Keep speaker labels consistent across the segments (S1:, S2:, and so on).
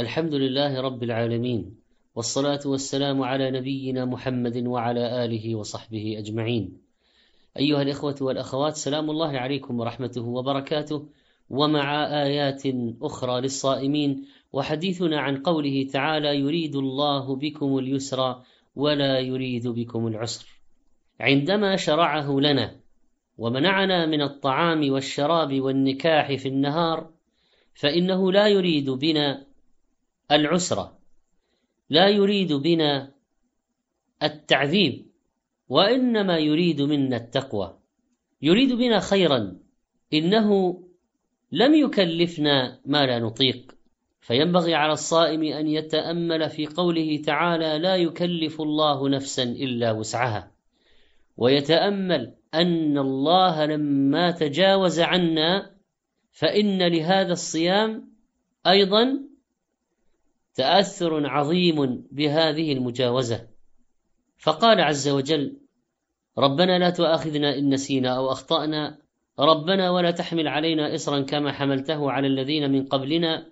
S1: الحمد لله رب العالمين والصلاة والسلام على نبينا محمد وعلى آله وصحبه أجمعين. أيها الإخوة والأخوات سلام الله عليكم ورحمته وبركاته ومع آيات أخرى للصائمين وحديثنا عن قوله تعالى يريد الله بكم اليسر ولا يريد بكم العسر عندما شرعه لنا ومنعنا من الطعام والشراب والنكاح في النهار فإنه لا يريد بنا العسر لا يريد بنا التعذيب وإنما يريد منا التقوى. يريد بنا خيرا. إنه لم يكلفنا ما لا نطيق. فينبغي على الصائم أن يتأمل في قوله تعالى لا يكلف الله نفسا إلا وسعها. ويتأمل أن الله لما تجاوز عنا فإن لهذا الصيام أيضا تأثر عظيم بهذه المجاوزة. فقال عز وجل ربنا لا تؤاخذنا إن نسينا أو أخطأنا. ربنا ولا تحمل علينا إصرا كما حملته على الذين من قبلنا.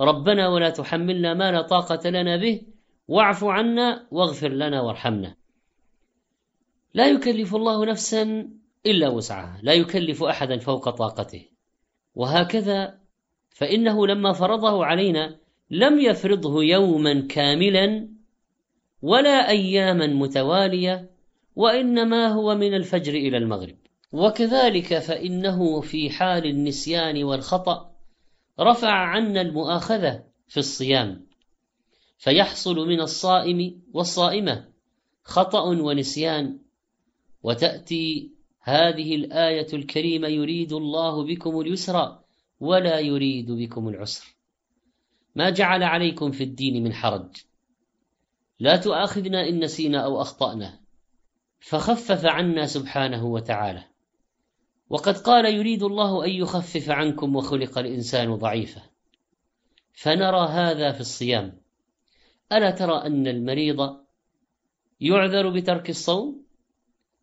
S1: ربنا ولا تحملنا ما لا طاقة لنا به. واعف عنا واغفر لنا وارحمنا. لا يكلف الله نفسا إلا وسعها. لا يكلف أحدا فوق طاقته. وهكذا فإنه لما فرضه علينا لم يفرضه يوما كاملا ولا أياما متوالية وإنما هو من الفجر إلى المغرب. وكذلك فإنه في حال النسيان والخطأ رفع عنا المؤاخذة في الصيام فيحصل من الصائم والصائمة خطأ ونسيان. وتأتي هذه الآية الكريمة يريد الله بكم اليسر ولا يريد بكم العسر. ما جعل عليكم في الدين من حرج. لا تؤاخذنا إن نسينا أو أخطأنا. فخفف عنا سبحانه وتعالى. وقد قال يريد الله أن يخفف عنكم وخلق الإنسان ضعيفا. فنرى هذا في الصيام. ألا ترى أن المريض يعذر بترك الصوم؟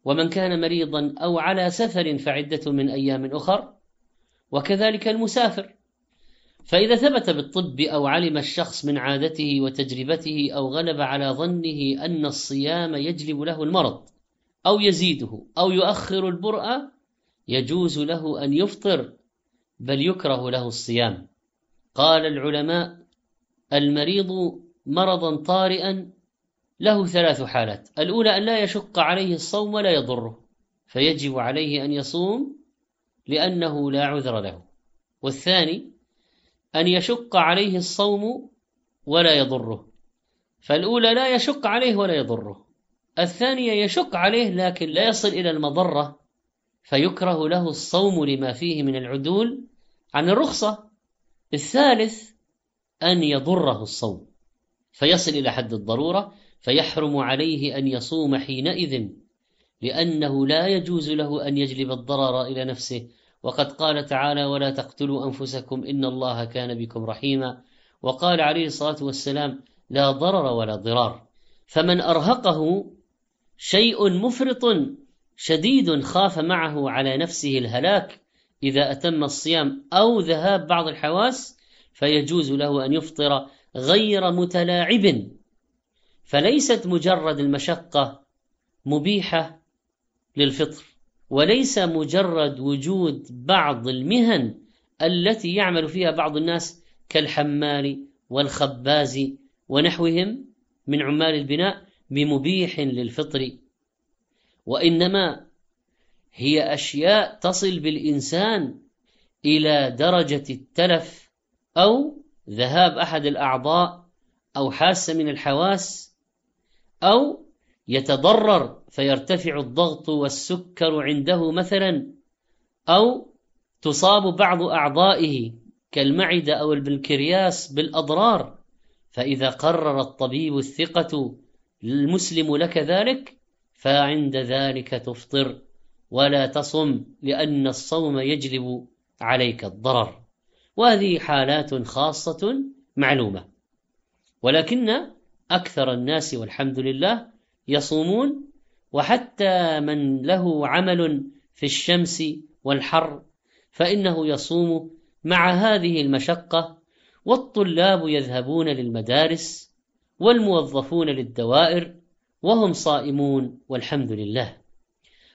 S1: ومن كان مريضا أو على سفر فعدة من أيام أخر؟ وكذلك المسافر. فإذا ثبت بالطب أو علم الشخص من عادته وتجربته أو غلب على ظنه أن الصيام يجلب له المرض أو يزيده أو يؤخر البرء يجوز له أن يفطر بل يكره له الصيام. قال العلماء المريض مرضا طارئا له ثلاث حالات. الأولى أن لا يشق عليه الصوم ولا يضره فيجب عليه أن يصوم لأنه لا عذر له. والثاني أن يشق عليه الصوم ولا يضره. فالأولى لا يشق عليه ولا يضره. الثانية يشق عليه لكن لا يصل إلى المضرة فيكره له الصوم لما فيه من العدول عن الرخصة. الثالث أن يضره الصوم فيصل إلى حد الضرورة فيحرم عليه أن يصوم حينئذ لأنه لا يجوز له أن يجلب الضرر إلى نفسه. وقد قال تعالى ولا تقتلوا أنفسكم إن الله كان بكم رحيما. وقال عليه الصلاة والسلام لا ضرر ولا ضرار. فمن أرهقه شيء مفرط شديد خاف معه على نفسه الهلاك إذا أتم الصيام أو ذهاب بعض الحواس فيجوز له أن يفطر غير متلاعب. فليست مجرد المشقة مبيحة للفطر. وليس مجرد وجود بعض المهن التي يعمل فيها بعض الناس كالحمال والخباز ونحوهم من عمال البناء بمبيح للفطر. وإنما هي أشياء تصل بالإنسان إلى درجة التلف أو ذهاب أحد الأعضاء أو حاسة من الحواس أو يتضرر فيرتفع الضغط والسكر عنده مثلا أو تصاب بعض أعضائه كالمعدة أو البنكرياس بالأضرار. فإذا قرر الطبيب الثقة المسلم لك ذلك فعند ذلك تفطر ولا تصم لأن الصوم يجلب عليك الضرر. وهذه حالات خاصة معلومة. ولكن أكثر الناس والحمد لله يصومون وحتى من له عمل في الشمس والحر فإنه يصوم مع هذه المشقة والطلاب يذهبون للمدارس والموظفون للدوائر وهم صائمون والحمد لله.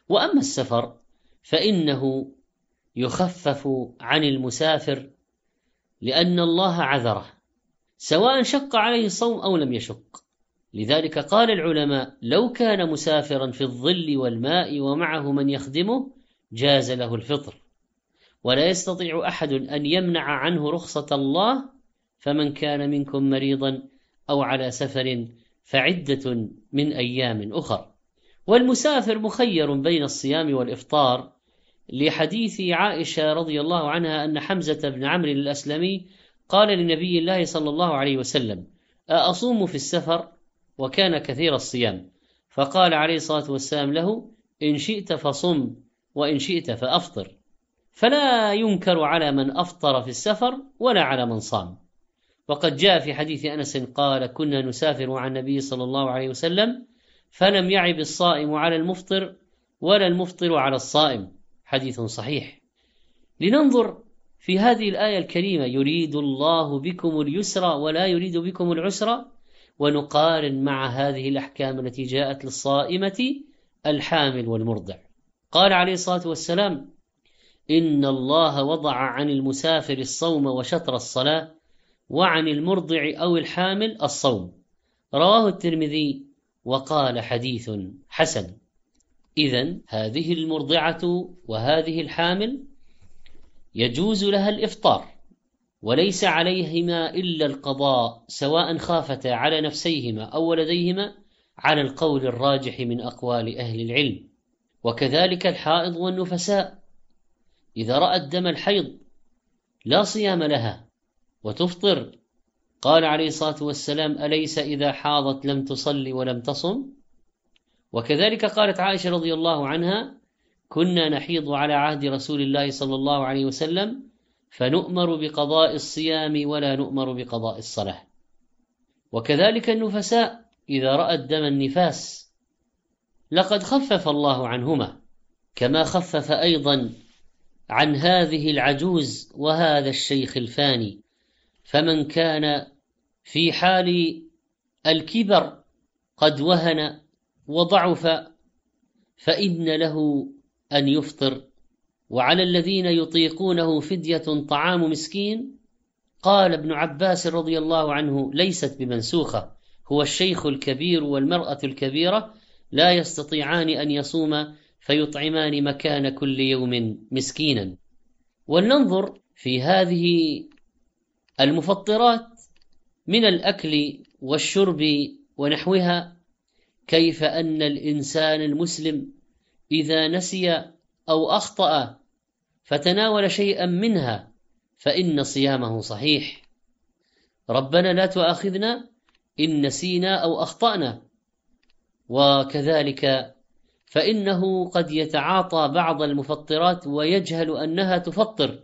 S1: وأما السفر فإنه يخفف عن المسافر لأن الله عذره سواء شق عليه الصوم أو لم يشق. لذلك قال العلماء لو كان مسافرا في الظل والماء ومعه من يخدمه جاز له الفطر ولا يستطيع أحد أن يمنع عنه رخصة الله فمن كان منكم مريضا أو على سفر فعدة من أيام أخر. والمسافر مخير بين الصيام والإفطار لحديث عائشة رضي الله عنها أن حمزة بن عمرو الأسلمي قال لنبي الله صلى الله عليه وسلم أأصوم في السفر؟ وكان كثير الصيام. فقال عليه الصلاة والسلام له إن شئت فصم وإن شئت فأفطر. فلا ينكر على من أفطر في السفر ولا على من صام. وقد جاء في حديث أنس قال كنا نسافر مع النبي صلى الله عليه وسلم فلم يعب الصائم على المفطر ولا المفطر على الصائم. حديث صحيح. لننظر في هذه الآية الكريمة يريد الله بكم اليسر ولا يريد بكم العسر ونقارن مع هذه الأحكام التي جاءت للصائمة الحامل والمرضع. قال عليه الصلاة والسلام إن الله وضع عن المسافر الصوم وشطر الصلاة وعن المرضع أو الحامل الصوم. رواه الترمذي وقال حديث حسن. إذا هذه المرضعة وهذه الحامل يجوز لها الإفطار. وليس عليهما إلا القضاء سواء خافتا على نفسيهما أو ولديهما على القول الراجح من أقوال أهل العلم. وكذلك الحائض والنفساء. إذا رأت دم الحيض لا صيام لها وتفطر. قال عليه الصلاة والسلام أليس إذا حاضت لم تصلي ولم تصم؟ وكذلك قالت عائشة رضي الله عنها كنا نحيض على عهد رسول الله صلى الله عليه وسلم فنؤمر بقضاء الصيام ولا نؤمر بقضاء الصلاة. وكذلك النفساء إذا رأت دم النفاس لقد خفف الله عنهما كما خفف أيضا عن هذه العجوز وهذا الشيخ الفاني. فمن كان في حال الكبر قد وهن وضعف فإن له أن يفطر وعلى الذين يطيقونه فدية طعام مسكين؟ قال ابن عباس رضي الله عنه ليست بمنسوخة هو الشيخ الكبير والمرأة الكبيرة لا يستطيعان أن يصوم فيطعمان مكان كل يوم مسكينا. ولننظر في هذه المفطرات من الأكل والشرب ونحوها كيف أن الإنسان المسلم إذا نسي أو أخطأ فتناول شيئا منها فإن صيامه صحيح. ربنا لا تؤاخذنا إن نسينا أو أخطأنا. وكذلك فإنه قد يتعاطى بعض المفطرات ويجهل أنها تفطر.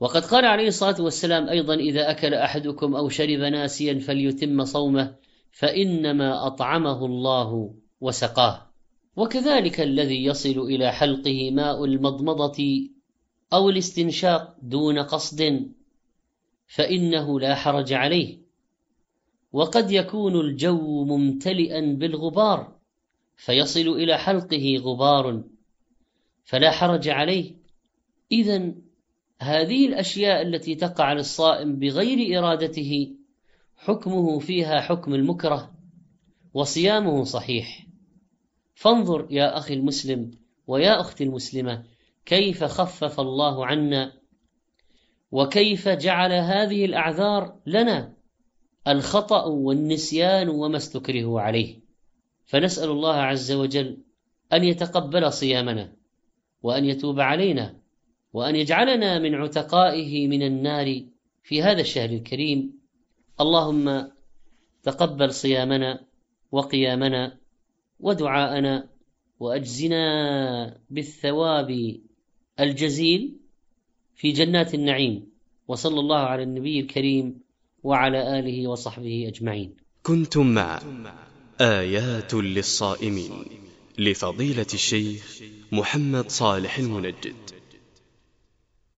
S1: وقد قال عليه الصلاة والسلام أيضا إذا أكل أحدكم أو شرب ناسيا فليتم صومه فإنما أطعمه الله وسقاه. وكذلك الذي يصل إلى حلقه ماء المضمضة أو الاستنشاق دون قصد فإنه لا حرج عليه. وقد يكون الجو ممتلئا بالغبار فيصل إلى حلقه غبار فلا حرج عليه. إذا هذه الأشياء التي تقع للصائم بغير إرادته حكمه فيها حكم المكره وصيامه صحيح. فانظر يا أخي المسلم ويا أختي المسلمة كيف خفف الله عنا وكيف جعل هذه الأعذار لنا الخطأ والنسيان وما استكره عليه. فنسأل الله عز وجل أن يتقبل صيامنا وأن يتوب علينا وأن يجعلنا من عتقائه من النار في هذا الشهر الكريم. اللهم تقبل صيامنا وقيامنا ودعاءنا وأجزنا بالثواب الجزيل في جنات النعيم. وصلى الله على النبي الكريم وعلى آله وصحبه أجمعين.
S2: كنتم مع آيات للصائمين لفضيلة الشيخ محمد صالح المنجد.